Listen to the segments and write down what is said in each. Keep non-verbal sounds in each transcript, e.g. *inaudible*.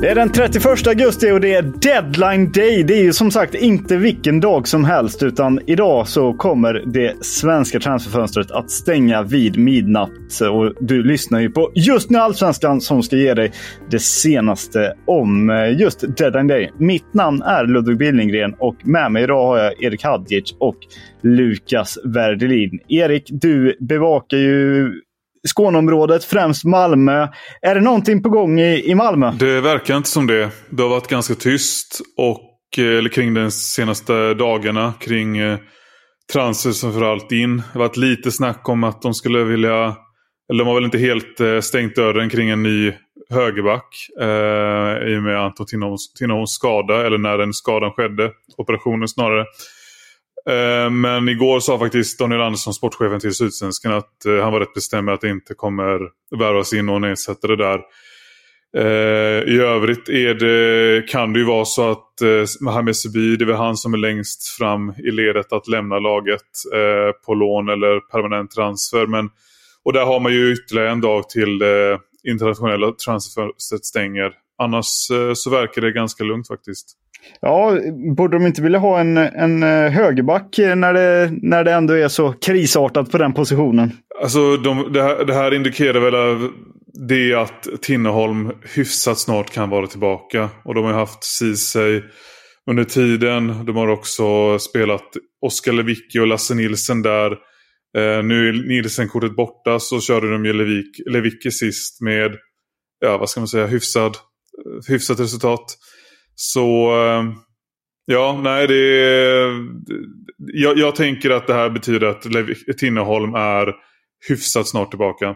Det är den 31 augusti och det är deadline day. Det är ju som sagt inte vilken dag som helst utan idag så kommer det svenska transferfönstret att stänga vid midnatt. Och du lyssnar ju på Just nu Allsvenskan som ska ge dig det senaste om eh, just deadline day. Mitt namn är Ludvig Billinggren och med mig idag har jag Erik Hadjic och Lukas Werdelin. Erik, du bevakar ju Skåneområdet, främst Malmö. Är det någonting på gång i, i Malmö? Det verkar inte som det. Det har varit ganska tyst och, eh, eller kring de senaste dagarna kring eh, transfers framförallt in. Det har varit lite snack om att de skulle vilja, eller de har väl inte helt eh, stängt dörren kring en ny högerback eh, i och med Anton Tinnerholms skada, eller när den skadan skedde. Operationen snarare. Eh, men igår sa faktiskt Daniel Andersson, sportchefen till Sydsvenskan, att eh, han var rätt bestämd med att det inte kommer värvas in någon ersättare där. Eh, I övrigt är det, kan det ju vara så att Mohamed Sebi, det är väl han som är längst fram i ledet att lämna laget på lån eller permanent transfer. Men, och där har man ju ytterligare en dag till det internationella transferfönstret stänger. Annars så verkar det ganska lugnt faktiskt. Ja, borde de inte vilja ha en, en eh, högerback när det, när det ändå är så krisartat på den positionen? Alltså, de, det, här, det här indikerar väl det att Tinneholm hyfsat snart kan vara tillbaka. Och de har haft Ceesay under tiden. De har också spelat Oskar Lewicki och Lasse Nilsen där. Eh, nu är Nilsen-kortet borta så körde de ju Lewicki, Lewicki sist med, ja vad ska man säga, hyfsad, hyfsat resultat. Så eh, ja, nej det jag, jag, tänker att det här betyder att Tinneholm är hyfsat snart tillbaka.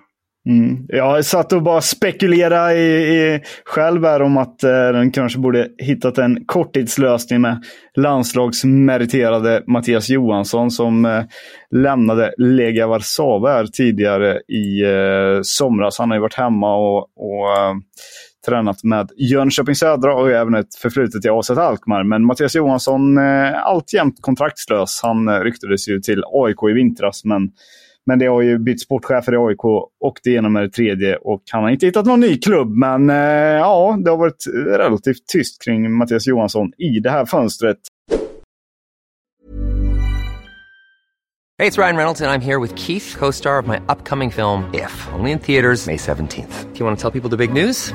Mm. Jag satt och bara spekulerade i, i, själv här om att eh, den kanske borde hittat en korttidslösning med landslagsmeriterade Mattias Johansson som eh, lämnade Lega Warszawa tidigare i eh, somras. Han har ju varit hemma och, och eh, tränat med Jönköping Södra och även ett förflutet i AZ Alkmaar. Men Mattias Johansson eh, alltjämt kontraktslös. Han eh, ryktades ju till AIK i vintras, men, men det har ju bytt sportchefer i AIK och det genom med det tredje. Och han har inte hittat någon ny klubb, men eh, ja, det har varit relativt tyst kring Mattias Johansson i det här fönstret. Hej, det är Ryan Reynolds och jag är här med Keith, co-star of my upcoming film If, only in theaters May 17th. Do you want to tell people the big news?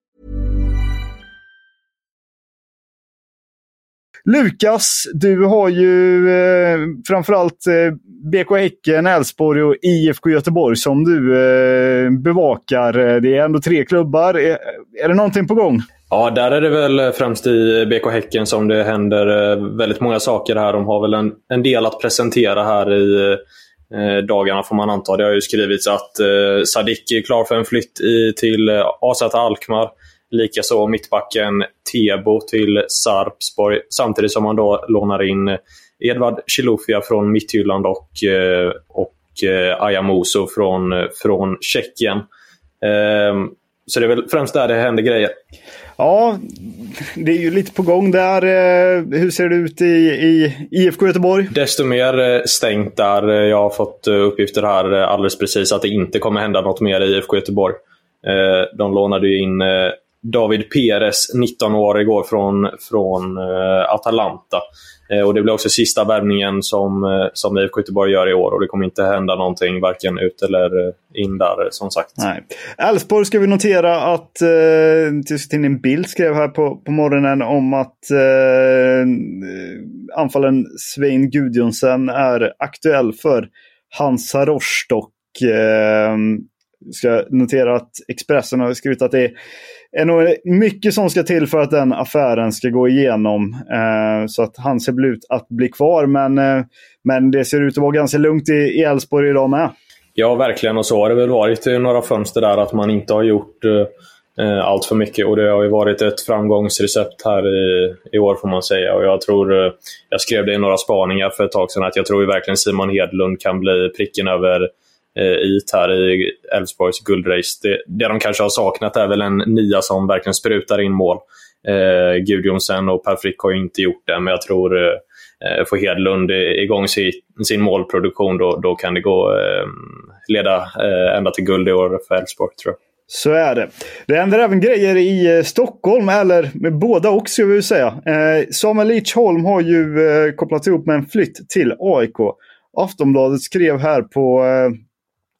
Lukas, du har ju eh, framförallt eh, BK Häcken, Elfsborg och IFK Göteborg som du eh, bevakar. Det är ändå tre klubbar. Är, är det någonting på gång? Ja, där är det väl främst i BK Häcken som det händer eh, väldigt många saker här. De har väl en, en del att presentera här i eh, dagarna får man anta. Det har ju skrivits att eh, Sadik är klar för en flytt i, till eh, AZ Alkmaar. Likaså mittbacken Tebo till Sarpsborg. Samtidigt som man då lånar in Edvard Chilufya från Midtjylland och, eh, och eh, Ayamuso från, från Tjeckien. Ehm, så det är väl främst där det händer grejer. Ja, det är ju lite på gång där. Eh, hur ser det ut i, i IFK Göteborg? Desto mer stängt där. Jag har fått uppgifter här alldeles precis att det inte kommer hända något mer i IFK Göteborg. De lånade ju in David Perez, 19 år, igår från, från eh, Atalanta. Eh, och Det blir också sista värvningen som, eh, som IFK Göteborg gör i år och det kommer inte hända någonting varken ut eller in där som sagt. Elfsborg ska vi notera att eh, tidningen Bild skrev här på, på morgonen om att eh, anfallen Svein Gudjonsen är aktuell för Hansa Rostock. Eh, ska notera att Expressen har skrivit att det är är nog mycket som ska till för att den affären ska gå igenom. Eh, så att han ser ut att bli kvar. Men, eh, men det ser ut att vara ganska lugnt i Elfsborg idag med. Ja, verkligen. Och så har det väl varit i några fönster där att man inte har gjort eh, eh, allt för mycket. Och det har ju varit ett framgångsrecept här i, i år får man säga. Och jag tror, eh, jag skrev det i några spaningar för ett tag sedan, att jag tror ju verkligen Simon Hedlund kan bli pricken över Eh, ut här i Elfsborgs guldrace. Det, det de kanske har saknat är väl en nia som verkligen sprutar in mål. Eh, Gudjonsen och Per Frick har ju inte gjort det, men jag tror eh, eh får Hedlund igång sin, sin målproduktion då, då kan det gå eh, leda eh, ända till guld i år för Elfsborg, tror jag. Så är det. Det händer även grejer i eh, Stockholm, eller med båda också ska vi säga. Eh, Samuel Holm har ju eh, kopplat ihop med en flytt till AIK. Aftonbladet skrev här på Eh,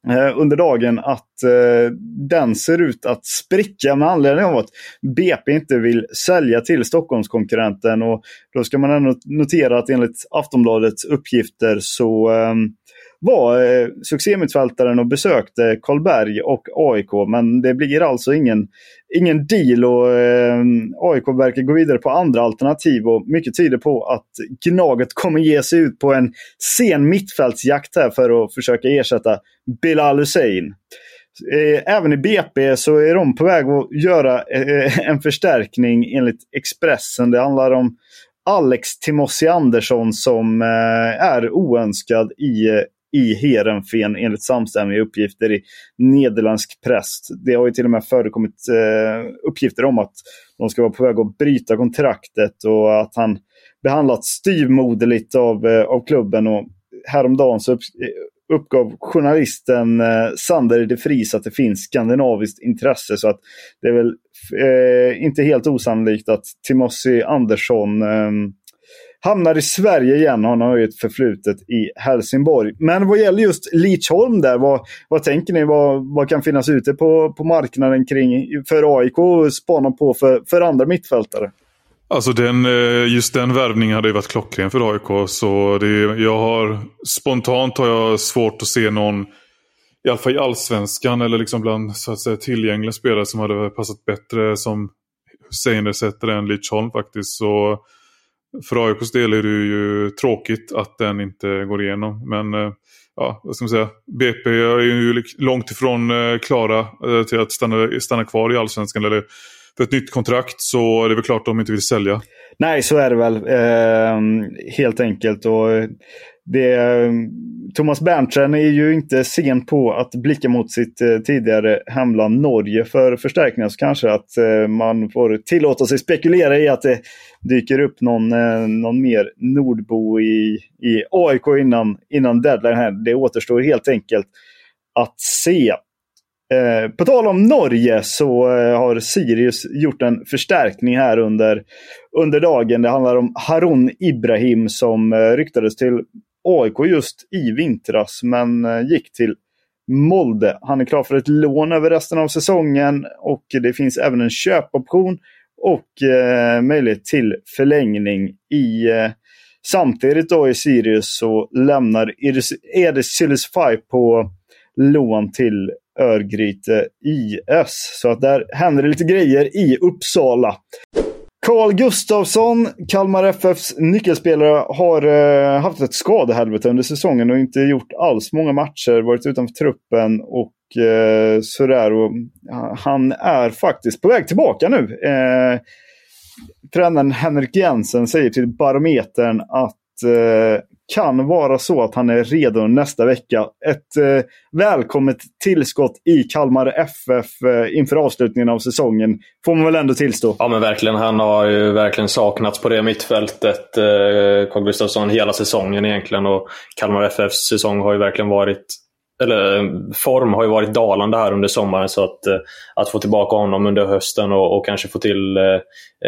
Eh, under dagen att eh, den ser ut att spricka med anledning av att BP inte vill sälja till Stockholmskonkurrenten. Och då ska man ändå notera att enligt Aftonbladets uppgifter så eh, var eh, succémittfältaren och besökte Karlberg och AIK. Men det blir alltså ingen, ingen deal och eh, AIK verkar gå vidare på andra alternativ. och Mycket tyder på att Gnaget kommer ge sig ut på en sen mittfältsjakt här för att försöka ersätta Bilal Hussein. Eh, även i BP så är de på väg att göra eh, en förstärkning enligt Expressen. Det handlar om Alex Timossi Andersson som eh, är oönskad i eh, i Heerenveen enligt samstämmiga uppgifter i nederländsk press. Det har ju till och med förekommit eh, uppgifter om att de ska vara på väg att bryta kontraktet och att han behandlats styvmoderligt av, eh, av klubben. Och häromdagen så upp, eh, uppgav journalisten eh, Sander de Vries att det finns skandinaviskt intresse. Så att det är väl eh, inte helt osannolikt att Timossi Andersson eh, hamnar i Sverige igen. Han har ju ett förflutet i Helsingborg. Men vad gäller just Lidsholm där, vad, vad tänker ni? Vad, vad kan finnas ute på, på marknaden kring för AIK och spana på för, för andra mittfältare? Alltså den, eh, just den värvningen hade ju varit klockren för AIK. Så det, jag har, spontant har jag svårt att se någon, i alla fall i allsvenskan eller liksom bland så att säga, tillgängliga spelare som hade passat bättre som Hussein ersätter än Lidsholm faktiskt. Så för AIKs del är det ju tråkigt att den inte går igenom. Men eh, ja, vad ska man säga? BP är ju långt ifrån eh, klara eh, till att stanna, stanna kvar i allsvenskan. Eller för ett nytt kontrakt så är det väl klart att de inte vill sälja. Nej, så är det väl. Eh, helt enkelt. Och det, ehm, Thomas Berntsen är ju inte sen på att blicka mot sitt eh, tidigare hemland Norge för förstärkningar. Så kanske att eh, man får tillåta sig spekulera i att det dyker upp någon, eh, någon mer nordbo i, i AIK innan, innan deadline här. Det återstår helt enkelt att se. Eh, på tal om Norge så eh, har Sirius gjort en förstärkning här under, under dagen. Det handlar om Harun Ibrahim som eh, ryktades till AIK just i vintras men eh, gick till Molde. Han är klar för ett lån över resten av säsongen och det finns även en köpoption och eh, möjlighet till förlängning i eh, Samtidigt då i Sirius så lämnar Edis Sylisfaj på lån till Örgryte IS. Så att där händer det lite grejer i Uppsala. Carl Gustafsson, Kalmar FFs nyckelspelare, har eh, haft ett skadehelvete under säsongen och inte gjort alls många matcher, varit utanför truppen och eh, sådär. Och, han är faktiskt på väg tillbaka nu. Eh, tränaren Henrik Jensen säger till Barometern att eh, kan vara så att han är redo nästa vecka. Ett eh, välkommet tillskott i Kalmar FF eh, inför avslutningen av säsongen. Får man väl ändå tillstå. Ja men verkligen. Han har ju verkligen saknats på det mittfältet, eh, Carl Gustafsson, hela säsongen egentligen. Och Kalmar FFs säsong har ju verkligen varit eller form har ju varit dalande här under sommaren. Så att, eh, att få tillbaka honom under hösten och, och kanske få till eh,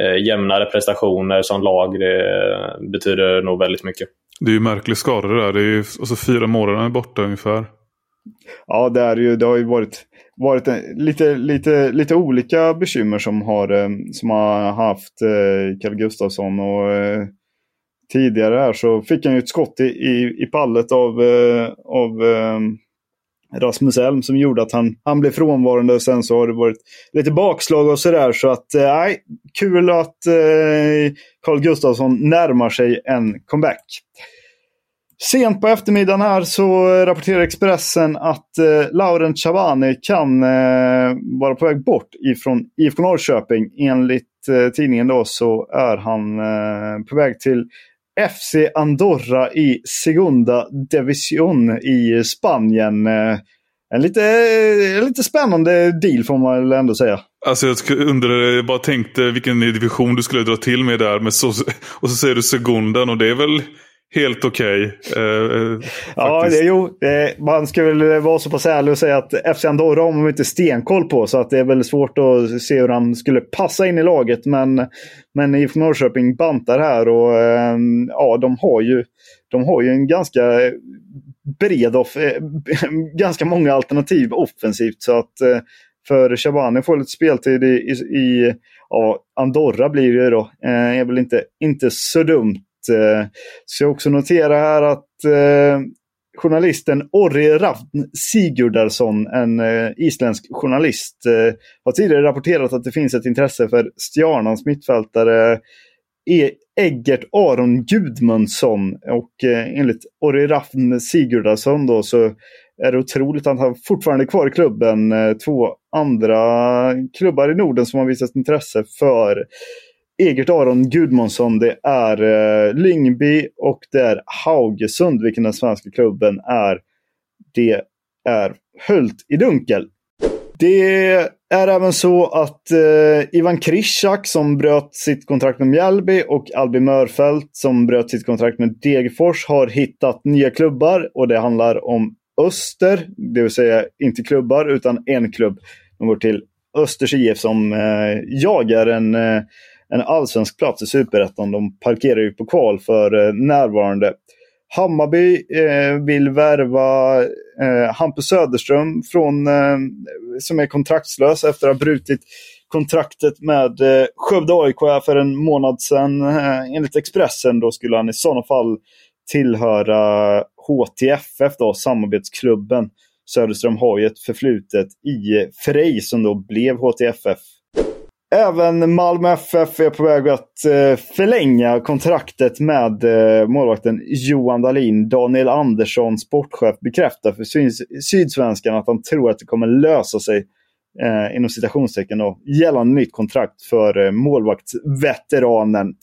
eh jämnare prestationer som lag, det betyder nog väldigt mycket. Det är ju märklig skada det där. Det är ju alltså fyra månader borta ungefär. Ja, det, är ju, det har ju varit, varit lite, lite, lite olika bekymmer som har, eh, som har haft eh, Kalle Gustafsson. Och, eh, tidigare här så fick han ju ett skott i, i, i pallet av, eh, av eh, Rasmus Elm som gjorde att han, han blev frånvarande. Och sen så har det varit lite bakslag och sådär. Så att, eh, nej, kul att eh, Carl Gustafsson närmar sig en comeback. Sent på eftermiddagen här så rapporterar Expressen att eh, Laurent Chavani kan eh, vara på väg bort ifrån IFK Norrköping. Enligt eh, tidningen då så är han eh, på väg till FC Andorra i Segunda Division i Spanien. Eh, en lite, en lite spännande deal får man väl ändå säga. Alltså jag undrar, jag bara tänkte vilken division du skulle dra till med där. Men så, och så säger du Segundan och det är väl helt okej. Okay, eh, ja, det, jo, det, man ska väl vara så pass ärlig och säga att FC Andorra har man inte stenkoll på. Så att det är väl svårt att se hur han skulle passa in i laget. Men, men IFK Norrköping bantar här och eh, ja, de har ju, de har ju en ganska bred, off, eh, *laughs* ganska många alternativ offensivt. Så att eh, för Shabani får lite speltid i, i, i ja, Andorra blir det då. Eh, är väl inte, inte så dumt Eh, Eh, så jag också notera här att eh, journalisten Orri Ravn Sigurdarsson, en eh, isländsk journalist, har tidigare rapporterat att det finns ett intresse för Stjarnans mittfältare e. Eggert Aron Gudmundsson. Och eh, enligt Orri Ravn Sigurdarsson då så är det otroligt att han fortfarande är kvar i klubben. Två andra klubbar i Norden som har visat intresse för Egert Aron Gudmundsson, det är eh, Lyngby och det är Haugesund, vilken den svenska klubben är. Det är höljt i dunkel. Det är även så att eh, Ivan Krishak som bröt sitt kontrakt med Mjällby och Albin Mörfelt, som bröt sitt kontrakt med Degerfors har hittat nya klubbar och det handlar om Öster, det vill säga inte klubbar utan en klubb. De går till Östers IF som eh, jagar en eh, en allsvensk plats i Superettan. De parkerar ju på kval för eh, närvarande. Hammarby eh, vill värva eh, Hampus Söderström från, eh, som är kontraktslös efter att ha brutit kontraktet med eh, Skövde AIK för en månad sedan. Eh, enligt Expressen då skulle han i sådana fall tillhöra HTFF, då, samarbetsklubben. Söderström har ju ett förflutet i Frej som då blev HTFF Även Malmö FF är på väg att eh, förlänga kontraktet med eh, målvakten Johan Dahlin. Daniel Andersson, sportchef, bekräftar för Sydsvenskan att han tror att det kommer lösa sig eh, inom citationstecken då, gällande nytt kontrakt för eh, målvaktsveteranen.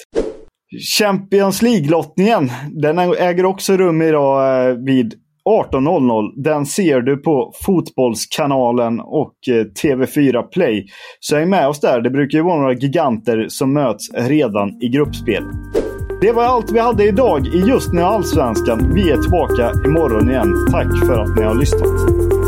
Champions League-lottningen, den äger också rum idag eh, vid 18.00. Den ser du på Fotbollskanalen och eh, TV4 Play. Så häng med oss där. Det brukar ju vara några giganter som möts redan i gruppspel. Det var allt vi hade idag i Just Nu Allsvenskan. Vi är tillbaka imorgon igen. Tack för att ni har lyssnat.